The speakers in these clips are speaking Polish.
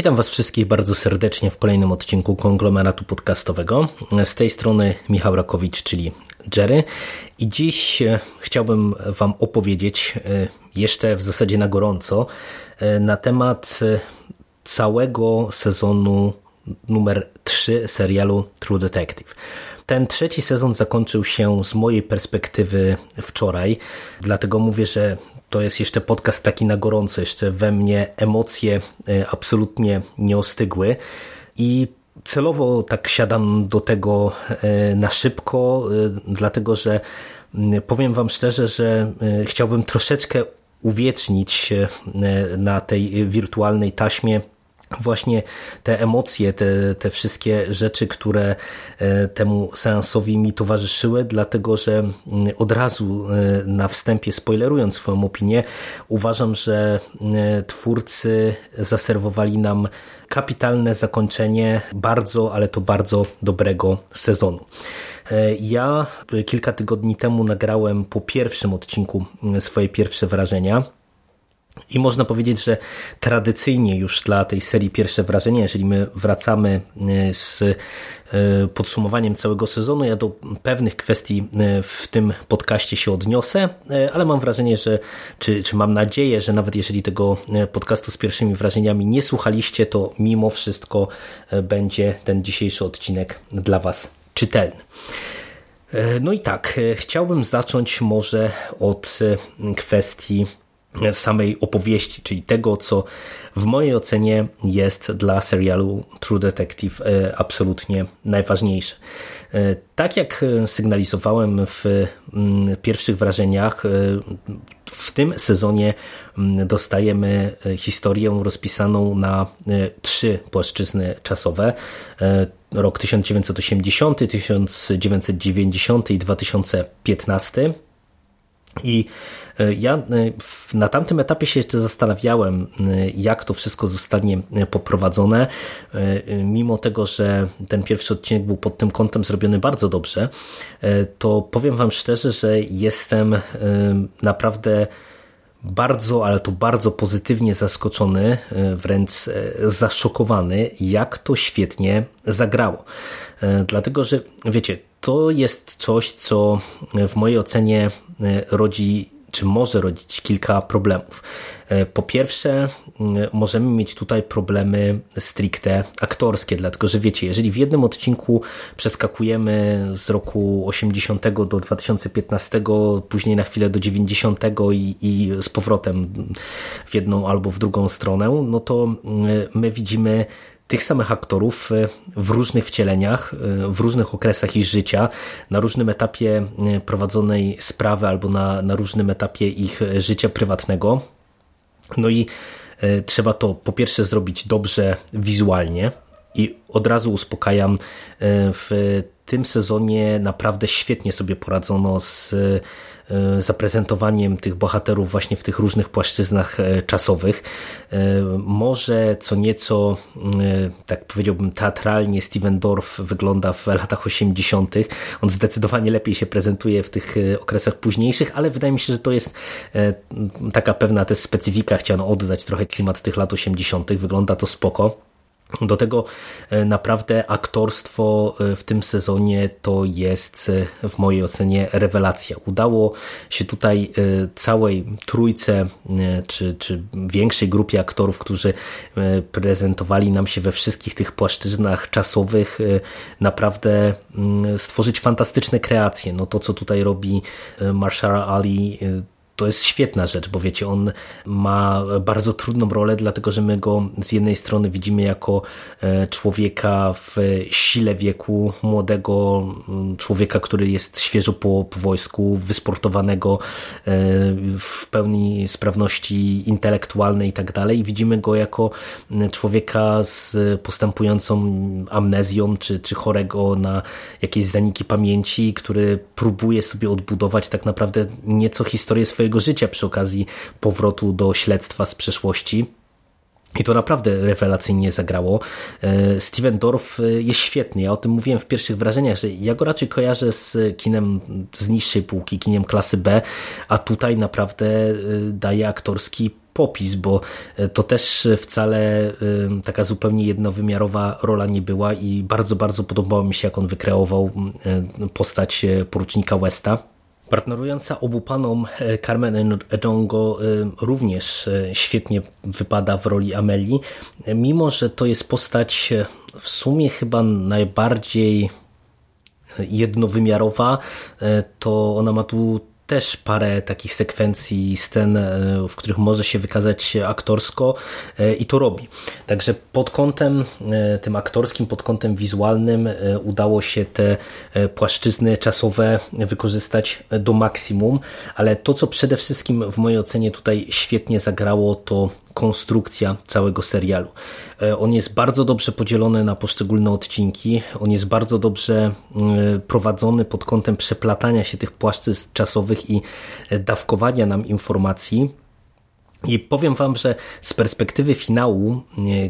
Witam Was wszystkich bardzo serdecznie w kolejnym odcinku konglomeratu podcastowego. Z tej strony Michał Rakowicz, czyli Jerry. I dziś e, chciałbym Wam opowiedzieć e, jeszcze w zasadzie na gorąco e, na temat całego sezonu numer 3 serialu True Detective. Ten trzeci sezon zakończył się z mojej perspektywy wczoraj, dlatego mówię, że to jest jeszcze podcast taki na gorąco, jeszcze we mnie emocje e, absolutnie nie ostygły. I celowo tak siadam do tego e, na szybko, e, dlatego że powiem Wam szczerze, że chciałbym troszeczkę uwiecznić na tej wirtualnej taśmie właśnie te emocje, te, te wszystkie rzeczy, które e, temu seansowi mi towarzyszyły, dlatego że od razu e, na wstępie, spoilerując swoją opinię, uważam, że e, twórcy zaserwowali nam kapitalne zakończenie bardzo, ale to bardzo dobrego sezonu. Ja kilka tygodni temu nagrałem po pierwszym odcinku swoje pierwsze wrażenia. I można powiedzieć, że tradycyjnie już dla tej serii pierwsze wrażenie, jeżeli my wracamy e, z e, podsumowaniem całego sezonu, ja do pewnych kwestii e, w tym podcaście się odniosę, ale mam wrażenie, że czy, czy mam nadzieję, że nawet jeżeli tego podcastu z pierwszymi wrażeniami nie słuchaliście, to mimo wszystko będzie ten dzisiejszy odcinek dla Was czytelny. No i tak, chciałbym zacząć może od kwestii samej opowieści, czyli tego, co w mojej ocenie jest dla serialu True Detective e, absolutnie najważniejsze. E, tak jak sygnalizowałem w mm, pierwszych wrażeniach, e, w tym sezonie mm, dostajemy historię rozpisaną na trzy płaszczyzny czasowe. Rok 1980, 1990 i 2015. I e, ja e, na tamtym etapie się jeszcze zastanawiałem, e, jak to wszystko zostanie poprowadzone. Mimo tego, że ten pierwszy odcinek był pod tym kątem zrobiony bardzo dobrze, to powiem Wam szczerze, że jestem naprawdę bardzo, ale to bardzo pozytywnie zaskoczony, wręcz zaszokowany, jak to świetnie zagrało. Dlatego, że wiecie, to jest coś, co w mojej ocenie rodzi czy może rodzić kilka problemów. E, po pierwsze, możemy mieć tutaj problemy stricte aktorskie, dlatego że wiecie, jeżeli w jednym odcinku przeskakujemy z roku 80 do 2015, później na chwilę do 90 i, i z powrotem w jedną albo w drugą stronę, no to my widzimy tych samych aktorów e, w różnych wcieleniach, e, w różnych okresach ich życia, na różnym etapie e, prowadzonej sprawy albo na, na różnym etapie ich życia prywatnego. No i trzeba to po pierwsze zrobić dobrze wizualnie i od razu uspokajam, w tym sezonie naprawdę świetnie sobie poradzono z zaprezentowaniem tych bohaterów właśnie w tych różnych płaszczyznach e, czasowych. E, może co nieco, tak powiedziałbym, teatralnie Steven Dorff wygląda w latach 80. On zdecydowanie lepiej się prezentuje w tych okresach późniejszych, ale wydaje mi się, że to jest taka pewna też specyfika. Chciano oddać trochę klimat tych lat 80. Wygląda to spoko. Do tego e, naprawdę aktorstwo e, w tym sezonie to jest e, w mojej ocenie rewelacja. Udało się tutaj całej trójce czy, czy większej grupie aktorów, którzy prezentowali nam się we wszystkich tych płaszczyznach czasowych, naprawdę mm, stworzyć fantastyczne kreacje. No to, co tutaj robi Marshall Ali, to jest świetna rzecz, bo wiecie, on ma bardzo trudną rolę, dlatego że my go z jednej strony widzimy jako e, człowieka w sile wieku, młodego mm, człowieka, który jest świeżo po, po wojsku, wysportowanego e, w pełni sprawności intelektualnej i tak dalej. I widzimy go jako mm, człowieka z postępującą amnezją, czy, czy chorego na jakieś zaniki pamięci, który próbuje sobie odbudować tak naprawdę nieco historię swojego życia przy okazji powrotu do śledztwa z przeszłości. I to naprawdę rewelacyjnie zagrało. E, Steven Dorff e, jest świetny. Ja o tym mówiłem w pierwszych wrażeniach, że ja go raczej kojarzę z kinem z niższej półki, kinem klasy B, a tutaj naprawdę e, daje aktorski popis, bo to też wcale taka zupełnie jednowymiarowa rola nie była i bardzo, bardzo podobało mi się, jak on wykreował postać porucznika Westa. Partnerująca obu panom e, Carmen Ejongo e, również e, świetnie wypada w roli Ameli, mimo że to jest postać w sumie chyba najbardziej jednowymiarowa, to ona ma tu też parę takich sekwencji, scen, e, w których może się wykazać aktorsko e, i to robi. Także pod kątem e, tym aktorskim, pod kątem wizualnym udało się te płaszczyzny czasowe wykorzystać do maksimum, ale to, co przede wszystkim w mojej ocenie tutaj świetnie zagrało, to konstrukcja całego serialu. E, on jest bardzo dobrze podzielony na poszczególne odcinki, on jest bardzo dobrze mm, prowadzony pod kątem przeplatania się tych płaszczyzn czasowych i e, dawkowania nam informacji. I powiem Wam, że z perspektywy finału,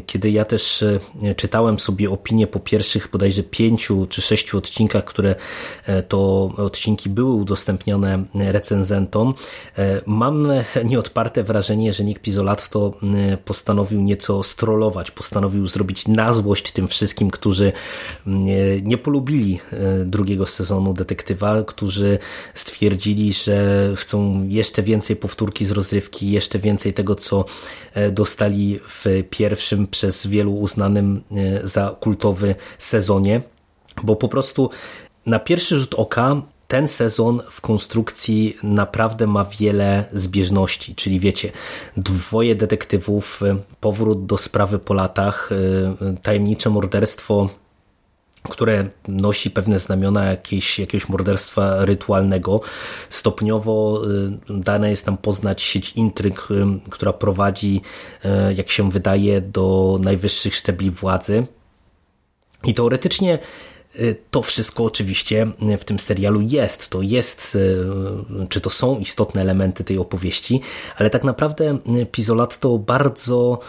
kiedy ja też e, czytałem sobie opinie po pierwszych bodajże pięciu czy sześciu odcinkach, które e, to odcinki były udostępnione recenzentom, e, mam nieodparte wrażenie, że Nick Pizzolatto postanowił nieco strollować, postanowił zrobić na złość tym wszystkim, którzy nie polubili drugiego sezonu Detektywa, którzy stwierdzili, że chcą jeszcze więcej powtórki z rozrywki, jeszcze więcej więcej tego, co e, dostali w pierwszym przez wielu uznanym e, za kultowy sezonie, bo po prostu na pierwszy rzut oka ten sezon w konstrukcji naprawdę ma wiele zbieżności, czyli wiecie, dwoje detektywów, e, powrót do sprawy po latach, tajemnicze morderstwo które nosi pewne znamiona jakieś, jakiegoś morderstwa rytualnego. Stopniowo y, dane jest nam poznać sieć intryg, y, która prowadzi, y, jak się wydaje, do najwyższych szczebli władzy. I teoretycznie to wszystko oczywiście w tym serialu jest. To jest, czy to są istotne elementy tej opowieści, ale tak naprawdę Pizolatto bardzo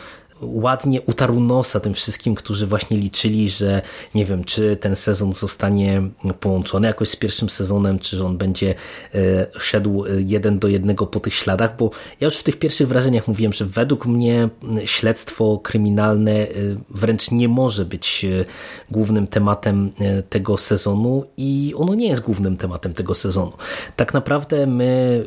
ładnie utarł nosa tym wszystkim, którzy właśnie liczyli, że nie wiem, czy ten sezon zostanie połączony jakoś z pierwszym sezonem, czy że on będzie e, szedł jeden do jednego po tych śladach, bo ja już w tych pierwszych wrażeniach mówiłem, że według mnie śledztwo kryminalne e, wręcz nie może być e, głównym tematem tego sezonu i ono nie jest głównym tematem tego sezonu. Tak naprawdę my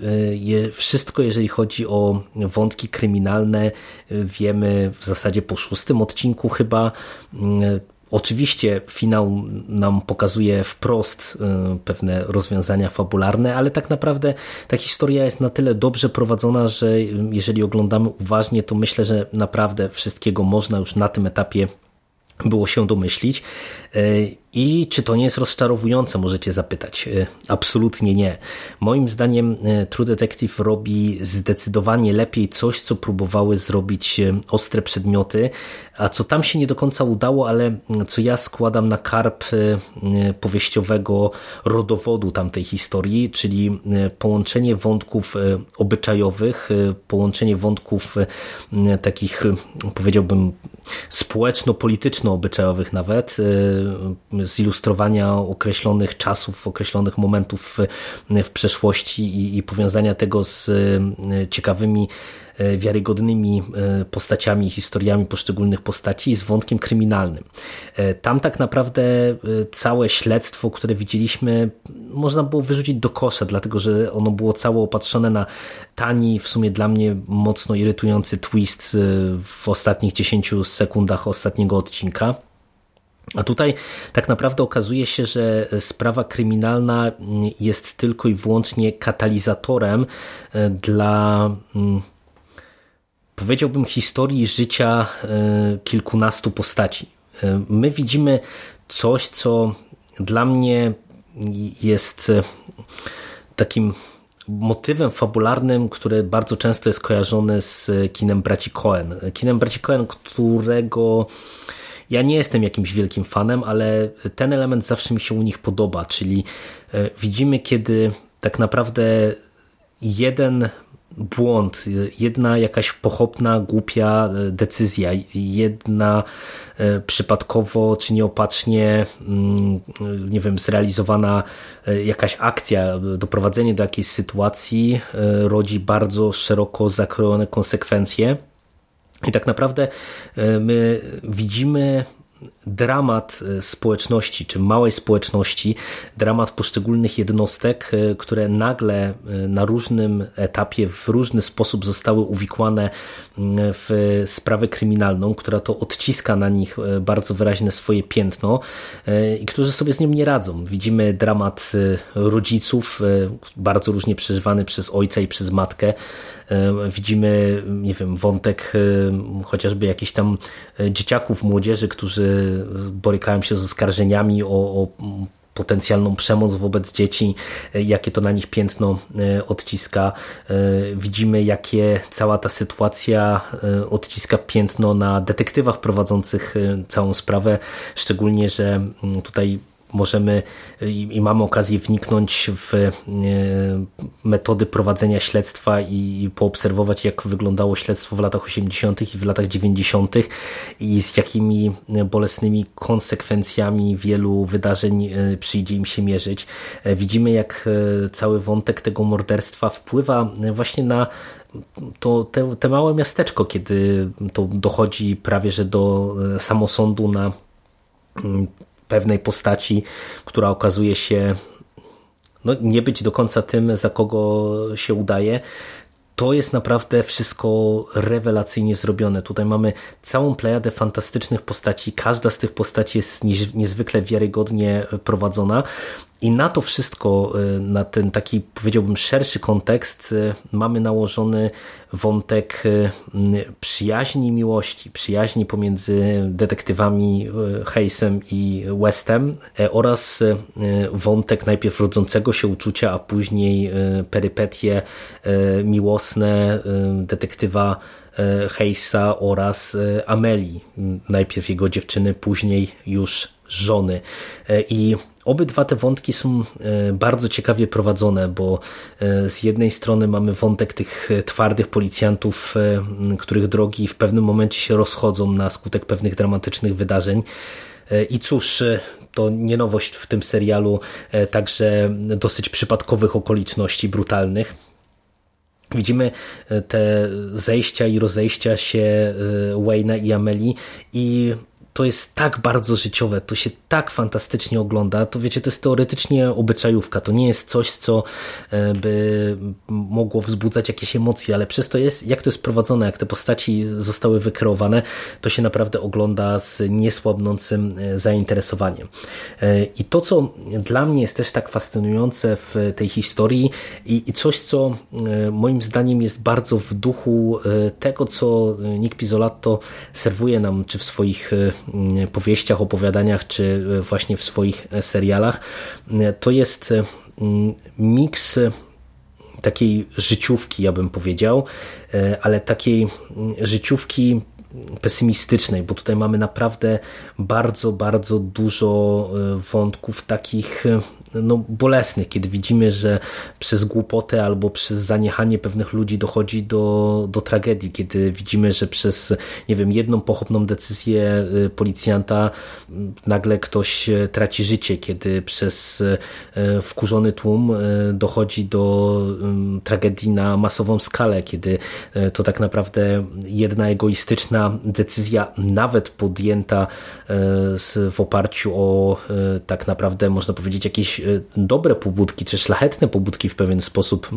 wszystko, jeżeli chodzi o wątki kryminalne, wiemy w zasadzie po szóstym odcinku chyba. Mm, oczywiście finał nam pokazuje wprost y, pewne rozwiązania fabularne, ale tak naprawdę ta historia jest na tyle dobrze prowadzona, że jeżeli oglądamy uważnie, to myślę, że naprawdę wszystkiego można już na tym etapie było się domyślić. I czy to nie jest rozczarowujące, możecie zapytać. Y, absolutnie nie. Moim zdaniem True Detective robi zdecydowanie lepiej coś, co próbowały zrobić ostre przedmioty, a co tam się nie do końca udało, ale co ja składam na karp powieściowego rodowodu tamtej historii, czyli połączenie wątków obyczajowych, połączenie wątków takich, powiedziałbym, społeczno-polityczno-obyczajowych nawet, zilustrowania określonych czasów, określonych momentów w, przeszłości i, i powiązania tego z ciekawymi E, wiarygodnymi e, postaciami, historiami poszczególnych postaci z wątkiem kryminalnym. E, tam tak naprawdę całe śledztwo, które widzieliśmy, można było wyrzucić do kosza, dlatego że ono było całe opatrzone na tani, w sumie dla mnie mocno irytujący twist w ostatnich 10 sekundach ostatniego odcinka. A tutaj tak naprawdę okazuje się, że sprawa kryminalna jest tylko i wyłącznie katalizatorem dla mm, powiedziałbym historii życia kilkunastu postaci. My widzimy coś, co dla mnie jest takim motywem fabularnym, który bardzo często jest kojarzony z kinem braci Cohen. Kinem braci Cohen, którego ja nie jestem jakimś wielkim fanem, ale ten element zawsze mi się u nich podoba, czyli e, widzimy, kiedy tak naprawdę jeden błąd, jedna jakaś pochopna, głupia e, decyzja, jedna e, przypadkowo czy nieopatrznie, mm, nie wiem, zrealizowana jakaś akcja, doprowadzenie do jakiejś sytuacji rodzi bardzo szeroko zakrojone konsekwencje i tak naprawdę e, my widzimy dramat e, społeczności, czy małej społeczności, dramat poszczególnych jednostek, e, które nagle na różnym etapie, w różny sposób zostały uwikłane w sprawę kryminalną, która to odciska na nich bardzo wyraźne swoje piętno i którzy sobie z nim nie radzą. Widzimy dramat rodziców, bardzo różnie przeżywany przez ojca i przez matkę, E, widzimy, nie wiem, wątek e, chociażby jakichś tam e, dzieciaków, młodzieży, którzy borykają się z oskarżeniami o, o potencjalną przemoc wobec dzieci, jakie to na nich piętno odciska. Widzimy, jakie cała ta sytuacja odciska piętno na detektywach prowadzących całą sprawę, szczególnie, że tutaj możemy i, i, mamy okazję wniknąć w e, metody prowadzenia śledztwa i poobserwować, jak wyglądało śledztwo w latach 80. i w latach 90. i z jakimi bolesnymi konsekwencjami wielu wydarzeń przyjdzie im się mierzyć. Widzimy, jak cały wątek tego morderstwa wpływa właśnie na to te, te małe miasteczko, kiedy to dochodzi prawie że do samosądu na mm, pewnej postaci, która okazuje się no, nie być do końca tym, za kogo się udaje, to jest naprawdę wszystko rewelacyjnie zrobione. Tutaj mamy całą plejadę fantastycznych postaci. Każda z tych postaci jest niezwykle wiarygodnie prowadzona. I na to wszystko, y, na ten taki powiedziałbym szerszy kontekst, y, mamy nałożony wątek y, przyjaźni i miłości, przyjaźni pomiędzy detektywami Hayesem i Westem oraz wątek najpierw rodzącego się uczucia, a później perypetie miłosne detektywa Hayesa oraz Ameli, najpierw jego dziewczyny, później już żony. I Obydwa te wątki są e, bardzo ciekawie prowadzone, bo e, z jednej strony mamy wątek tych e, twardych policjantów, których drogi w pewnym momencie się rozchodzą na skutek pewnych dramatycznych wydarzeń. I cóż, to nie nowość w tym serialu, także dosyć przypadkowych okoliczności brutalnych. Widzimy te zejścia i rozejścia się Wayna i Ameli i to jest tak bardzo życiowe, to się tak fantastycznie ogląda, to wiecie, to jest teoretycznie obyczajówka, to nie jest coś, co e, by mogło wzbudzać jakieś emocje, ale przez to jest, jak to jest prowadzone, jak te postaci zostały wykreowane, to się naprawdę ogląda z niesłabnącym e, zainteresowaniem. E, I to, co dla mnie jest też tak fascynujące w tej historii i, i coś, co moim zdaniem jest bardzo w duchu tego, co Nick Pizzolatto serwuje nam, czy w swoich powieściach, opowiadaniach, czy właśnie w swoich serialach, to jest miks takiej życiówki, ja bym powiedział, e, ale takiej życiówki pesymistycznej, bo tutaj mamy naprawdę bardzo, bardzo dużo e, wątków takich e, no, bolesnych, kiedy widzimy, że przez głupotę albo przez zaniechanie pewnych ludzi dochodzi do, do tragedii, kiedy widzimy, że przez, nie wiem, jedną pochopną decyzję y, policjanta mm, nagle ktoś e, traci życie, kiedy przez e, wkurzony tłum dochodzi do mm, tragedii na masową skalę, kiedy to tak naprawdę jedna egoistyczna decyzja, nawet podjęta w oparciu o tak naprawdę, można powiedzieć, jakieś dobre pobudki, czy szlachetne pobudki w pewien sposób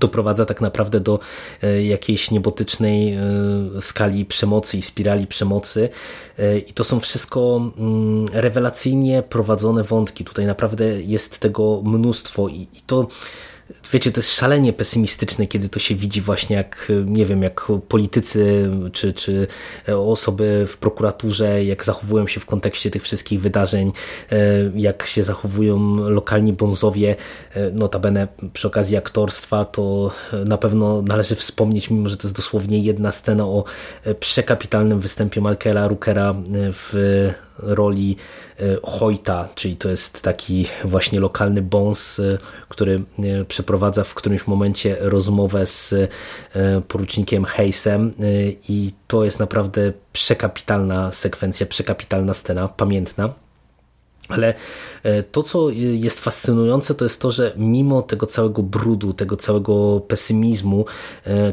doprowadza tak naprawdę do e, jakiejś niebotycznej e, skali przemocy i spirali przemocy. I to są wszystko mm, rewelacyjnie prowadzone wątki. Tutaj naprawdę jest tego mnóstwo i to wiecie, to jest szalenie pesymistyczne, kiedy to się widzi właśnie jak, nie wiem, jak politycy czy, czy osoby w prokuraturze, jak zachowują się w kontekście tych wszystkich wydarzeń, e, jak się zachowują lokalni bonzowie, e, notabene przy okazji aktorstwa, to na pewno należy wspomnieć, mimo że to jest dosłownie jedna scena o przekapitalnym występie Michaela Rookera w roli e, Hojta, czyli to jest taki właśnie lokalny bons, e, który e, przeprowadza w którymś momencie rozmowę z porucznikiem Hayesem i to jest naprawdę przekapitalna sekwencja, przekapitalna scena, pamiętna. Ale to, co jest fascynujące, to jest to, że mimo tego całego brudu, tego całego pesymizmu,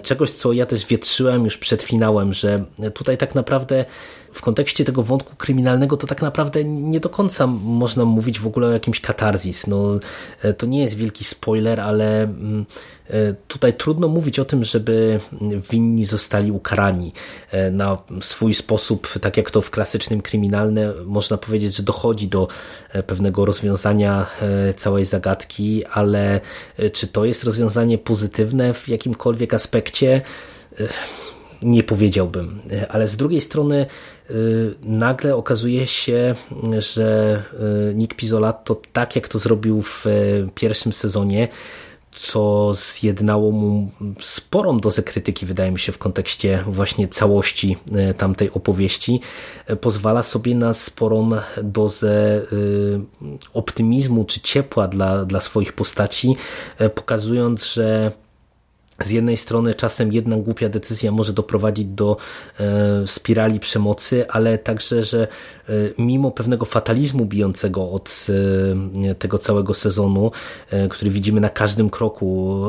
czegoś, co ja też wietrzyłem już przed finałem, że tutaj tak naprawdę w kontekście tego wątku kryminalnego to tak naprawdę nie do końca można mówić w ogóle o jakimś katarzis. No, e, to nie jest wielki spoiler, ale mm, e, tutaj trudno mówić o tym, żeby winni zostali ukarani e, na swój sposób, tak jak to w klasycznym kryminalne można powiedzieć, że dochodzi do pewnego rozwiązania całej zagadki, ale czy to jest rozwiązanie pozytywne w jakimkolwiek aspekcie? Nie powiedziałbym. Ale z drugiej strony y, nagle okazuje się, że y, Nick Pizzolatto, tak jak to zrobił w pierwszym sezonie, co zjednało mu sporą dozę krytyki, wydaje mi się, w kontekście właśnie całości tamtej opowieści, pozwala sobie na sporą dozę optymizmu czy ciepła dla, dla swoich postaci, pokazując, że z jednej strony czasem jedna głupia decyzja może doprowadzić do e, spirali przemocy, ale także, że e, mimo pewnego fatalizmu bijącego od e, tego całego sezonu, który widzimy na każdym kroku,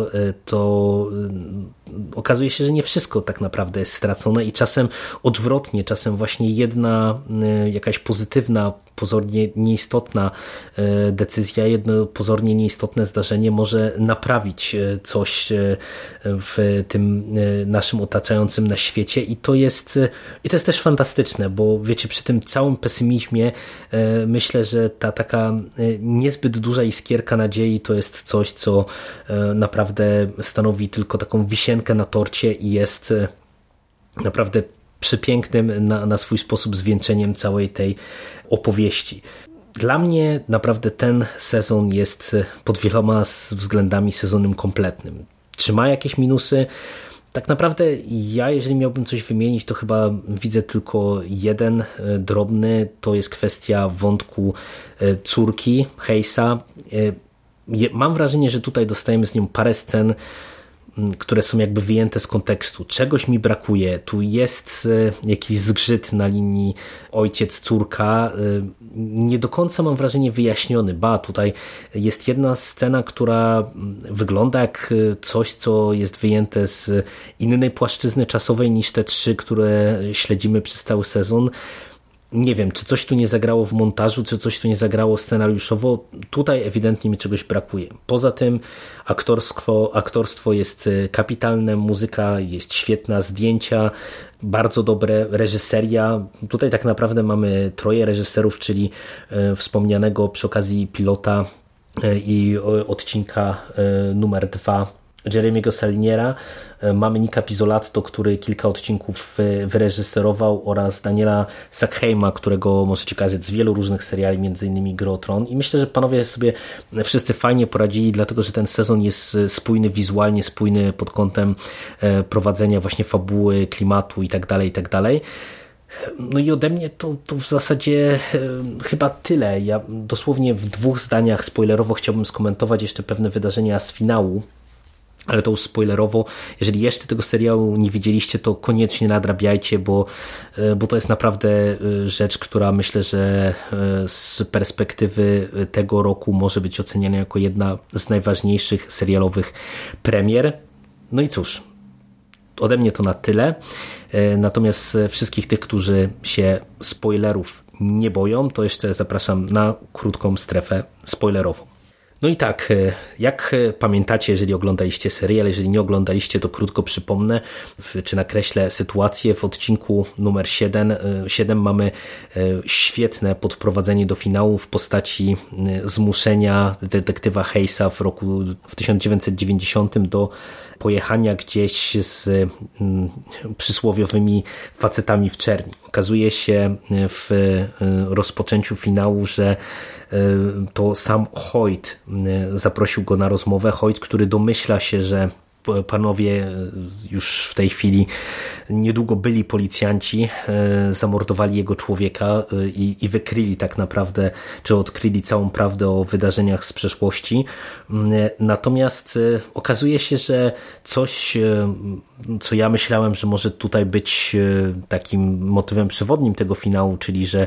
to okazuje się, że nie wszystko tak naprawdę jest stracone i czasem odwrotnie, czasem właśnie jedna jakaś pozytywna pozornie nieistotna e, decyzja, jedno pozornie nieistotne zdarzenie może naprawić e, coś e, w tym naszym otaczającym na świecie i to jest, i to jest też fantastyczne, bo wiecie, przy tym całym pesymizmie myślę, że ta taka niezbyt duża iskierka nadziei to jest coś, co naprawdę stanowi tylko taką wisienkę na torcie i jest naprawdę przepięknym na, na swój sposób zwieńczeniem całej tej opowieści. Dla mnie naprawdę ten sezon jest pod wieloma względami sezonem kompletnym. Czy ma jakieś minusy? Tak naprawdę ja, jeżeli miałbym coś wymienić, to chyba widzę tylko jeden e, drobny, to jest kwestia wątku e, córki Heisa. E, mam wrażenie, że tutaj dostajemy z nią parę scen, które są jakby wyjęte z kontekstu. Czegoś mi brakuje. Tu jest e, jakiś zgrzyt na linii ojciec-córka. E, nie do końca mam wrażenie wyjaśniony. Ba, tutaj jest jedna scena, która wygląda jak e, coś, co jest wyjęte z innej płaszczyzny czasowej niż te trzy, które śledzimy przez cały sezon nie wiem, czy coś tu nie zagrało w montażu, czy coś tu nie zagrało scenariuszowo. Tutaj ewidentnie mi czegoś brakuje. Poza tym aktorstwo, aktorstwo jest e, kapitalne, muzyka jest świetna, zdjęcia bardzo dobre, reżyseria. Tutaj tak naprawdę mamy troje reżyserów, czyli e, wspomnianego przy okazji pilota e, i odcinka numer dwa Jeremiego Saliniera, e, mamy Nika Pizzolatto, który kilka odcinków e, wyreżyserował oraz Daniela Sackheima, którego możecie kojarzyć z wielu różnych seriali, między innymi Grotron i myślę, że panowie sobie wszyscy fajnie poradzili, dlatego, że ten sezon jest e, spójny wizualnie, spójny pod kątem prowadzenia właśnie fabuły, klimatu itd., tak itd., tak no i ode mnie to, to w zasadzie chyba tyle. Ja dosłownie w dwóch zdaniach spoilerowo chciałbym skomentować jeszcze pewne wydarzenia z finału ale to już spoilerowo. Jeżeli jeszcze tego serialu nie widzieliście, to koniecznie nadrabiajcie, bo, e, bo to jest naprawdę e, rzecz, która myślę, że e, z perspektywy tego roku może być oceniana jako jedna z najważniejszych serialowych premier. No i cóż, ode mnie to na tyle. Natomiast wszystkich tych, którzy się spoilerów nie boją, to jeszcze zapraszam na krótką strefę spoilerową. No i tak, e, jak e, pamiętacie, jeżeli oglądaliście serial, jeżeli nie oglądaliście, to krótko przypomnę, czy nakreślę sytuację. W odcinku numer 7, 7 mamy świetne podprowadzenie do finału w postaci zmuszenia detektywa Hayesa w roku w 1990 do pojechania gdzieś z mm, przysłowiowymi facetami w czerni. Okazuje się w rozpoczęciu finału, że to sam Hoyt zaprosił go na rozmowę. Hoyt, który domyśla się, że panowie już w tej chwili niedługo byli policjanci, e, zamordowali jego człowieka e, i, i wykryli tak naprawdę, czy odkryli całą prawdę o wydarzeniach z przeszłości. Mm, e, natomiast okazuje się, że coś, co ja myślałem, że może tutaj być takim motywem przewodnim tego finału, czyli że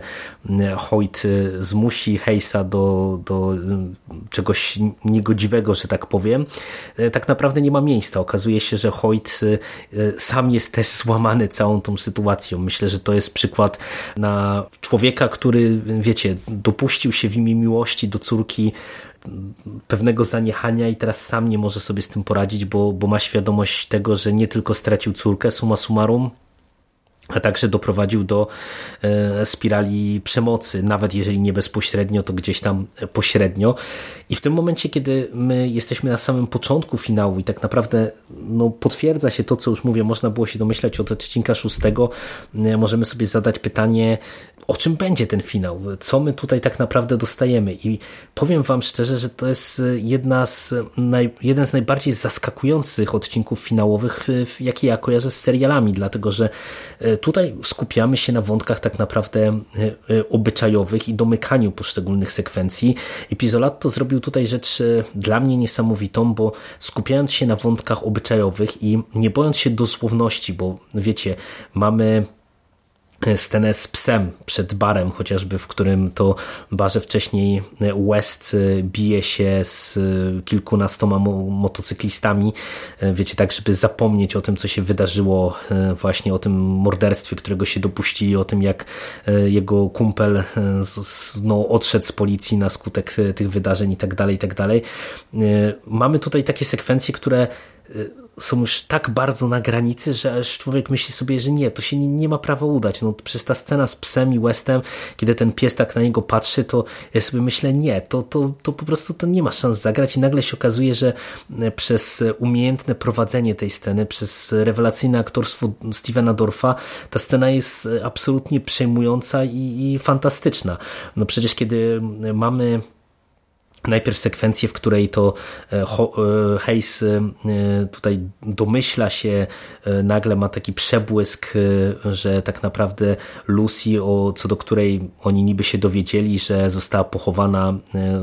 Hoyt zmusi Hayesa do, do czegoś niegodziwego, że tak powiem, tak naprawdę nie ma miejsca. Okazuje się, że Hoyt sam jest też złamany całą tą sytuacją. Myślę, że to jest przykład na człowieka, który, wiecie, dopuścił się w imię miłości do córki pewnego zaniechania i teraz sam nie może sobie z tym poradzić, bo, bo ma świadomość tego, że nie tylko stracił córkę, suma summarum, a także doprowadził do e, spirali przemocy, nawet jeżeli nie bezpośrednio, to gdzieś tam pośrednio. I w tym momencie, kiedy my jesteśmy na samym początku finału i tak naprawdę no, potwierdza się to, co już mówię, można było się domyślać od odcinka szóstego, możemy sobie zadać pytanie, o czym będzie ten finał, co my tutaj tak naprawdę dostajemy. I powiem Wam szczerze, że to jest jedna z naj, jeden z najbardziej zaskakujących odcinków finałowych, jakie ja kojarzę z serialami, dlatego że e, tutaj skupiamy się na wątkach tak naprawdę e, e, obyczajowych i domykaniu poszczególnych sekwencji. I Pizzolato zrobił tutaj rzecz dla mnie niesamowitą, bo skupiając się na wątkach obyczajowych i nie bojąc się dosłowności, bo wiecie, mamy scenę z psem przed barem, chociażby w którym to barze wcześniej West bije się z kilkunastoma motocyklistami, wiecie, tak, żeby zapomnieć o tym, co się wydarzyło, właśnie o tym morderstwie, którego się dopuścili, o tym, jak jego kumpel no, odszedł z policji na skutek tych wydarzeń i tak dalej, i tak dalej. Mamy tutaj takie sekwencje, które są już tak bardzo na granicy, że aż człowiek myśli sobie, że nie, to się nie, nie, ma prawa udać. No, przez ta scena z psem i Westem, kiedy ten pies tak na niego patrzy, to ja sobie myślę, nie, to, to, to po prostu to nie ma szans zagrać i nagle się okazuje, że e, przez umiejętne prowadzenie tej sceny, przez rewelacyjne aktorstwo Stevena Dorfa, ta scena jest absolutnie przejmująca i, i fantastyczna. No przecież kiedy mamy Najpierw sekwencję, w której to e, e, Hayes e, tutaj domyśla się, nagle ma taki przebłysk, że tak naprawdę Lucy, o, co do której oni niby się dowiedzieli, że została pochowana,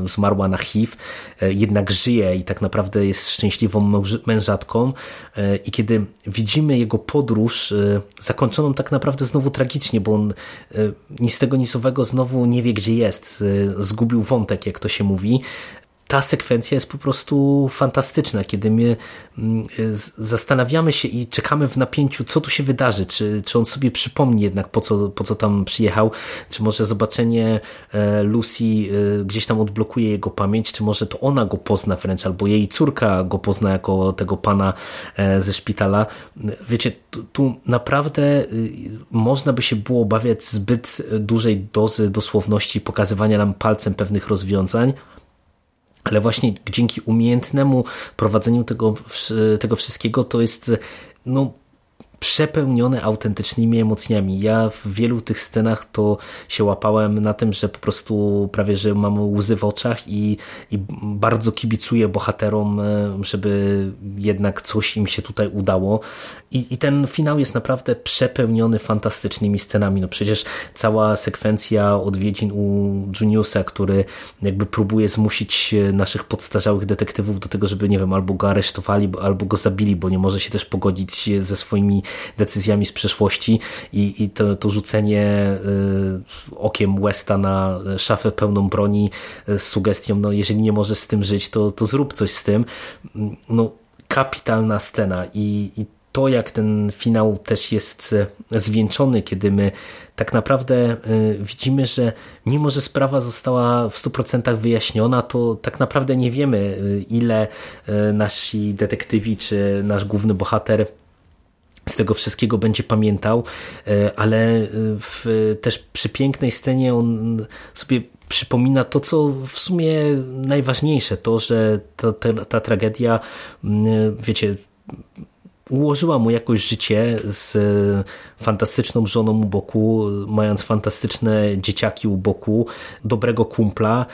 zmarła na HIV, jednak żyje i tak naprawdę jest szczęśliwą mężatką. I kiedy widzimy jego podróż, zakończoną tak naprawdę znowu tragicznie, bo on ni z tego, ni z znowu nie wie, gdzie jest. Zgubił wątek, jak to się mówi ta sekwencja jest po prostu fantastyczna, kiedy my mm, zastanawiamy się i czekamy w napięciu, co tu się wydarzy, czy, czy on sobie przypomni jednak, po co, po co tam przyjechał, czy może zobaczenie e, Lucy e, gdzieś tam odblokuje jego pamięć, czy może to ona go pozna wręcz, albo jej córka go pozna jako tego pana e, ze szpitala. Wiecie, tu naprawdę można by się było obawiać zbyt dużej dozy dosłowności pokazywania nam palcem pewnych rozwiązań, ale właśnie dzięki umiejętnemu prowadzeniu tego, tego wszystkiego to jest no, przepełnione autentycznymi emocjami. Ja w wielu tych scenach to się łapałem na tym, że po prostu prawie, że mam łzy w oczach i, i bardzo kibicuję bohaterom, e, żeby jednak coś im się tutaj udało. I, I ten finał jest naprawdę przepełniony fantastycznymi scenami. No przecież cała sekwencja odwiedzin u Juniusa, który jakby próbuje zmusić e, naszych podstarzałych detektywów do tego, żeby, nie wiem, albo go aresztowali, albo go zabili, bo nie może się też pogodzić ze swoimi decyzjami z przeszłości i, i to, to rzucenie y, okiem Westa na szafę pełną broni y, z sugestią, no jeżeli nie możesz z tym żyć, to, to zrób coś z tym. No, kapitalna scena i, i to, jak ten finał też jest e, zwieńczony, kiedy my tak naprawdę widzimy, że mimo, że sprawa została w 100% wyjaśniona, to tak naprawdę nie wiemy, ile nasi detektywi czy nasz główny bohater z tego wszystkiego będzie pamiętał, ale w też przy pięknej scenie on sobie przypomina to, co w sumie najważniejsze, to, że ta, ta, ta tragedia, wiecie, ułożyła mu jakoś życie z fantastyczną żoną u boku, mając fantastyczne dzieciaki u boku, dobrego kumpla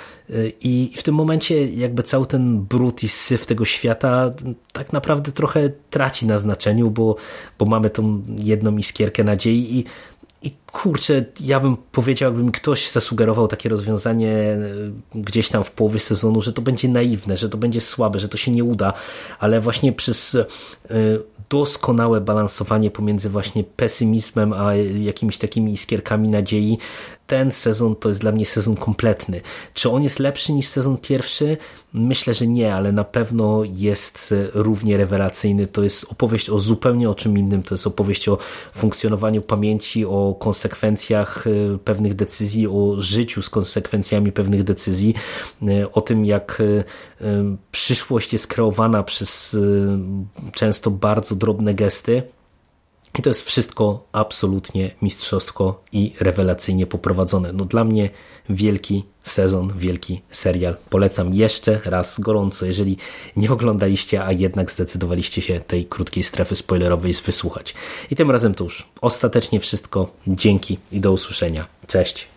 i w tym momencie jakby cały ten brud i syf tego świata tak naprawdę trochę traci na znaczeniu, bo, bo mamy tą jedną iskierkę nadziei i i kurczę, ja bym powiedział, jakby mi ktoś zasugerował takie rozwiązanie e, gdzieś tam w połowie sezonu, że to będzie naiwne, że to będzie słabe, że to się nie uda, ale właśnie przez e, doskonałe balansowanie pomiędzy właśnie pesymizmem a jakimiś takimi iskierkami nadziei ten sezon to jest dla mnie sezon kompletny. Czy on jest lepszy niż sezon pierwszy? Myślę, że nie, ale na pewno jest równie rewelacyjny. To jest opowieść o zupełnie o czym innym. To jest opowieść o funkcjonowaniu pamięci, o konsekwencjach e, pewnych decyzji, o życiu z konsekwencjami pewnych decyzji, e, o tym, jak e, przyszłość jest kreowana przez często bardzo drobne gesty i to jest wszystko absolutnie mistrzowsko i rewelacyjnie poprowadzone. No dla mnie wielki sezon, wielki serial. Polecam jeszcze raz gorąco, jeżeli nie oglądaliście, a jednak zdecydowaliście się tej krótkiej strefy spoilerowej wysłuchać. I tym razem to już ostatecznie wszystko. Dzięki i do usłyszenia. Cześć.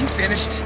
You finished?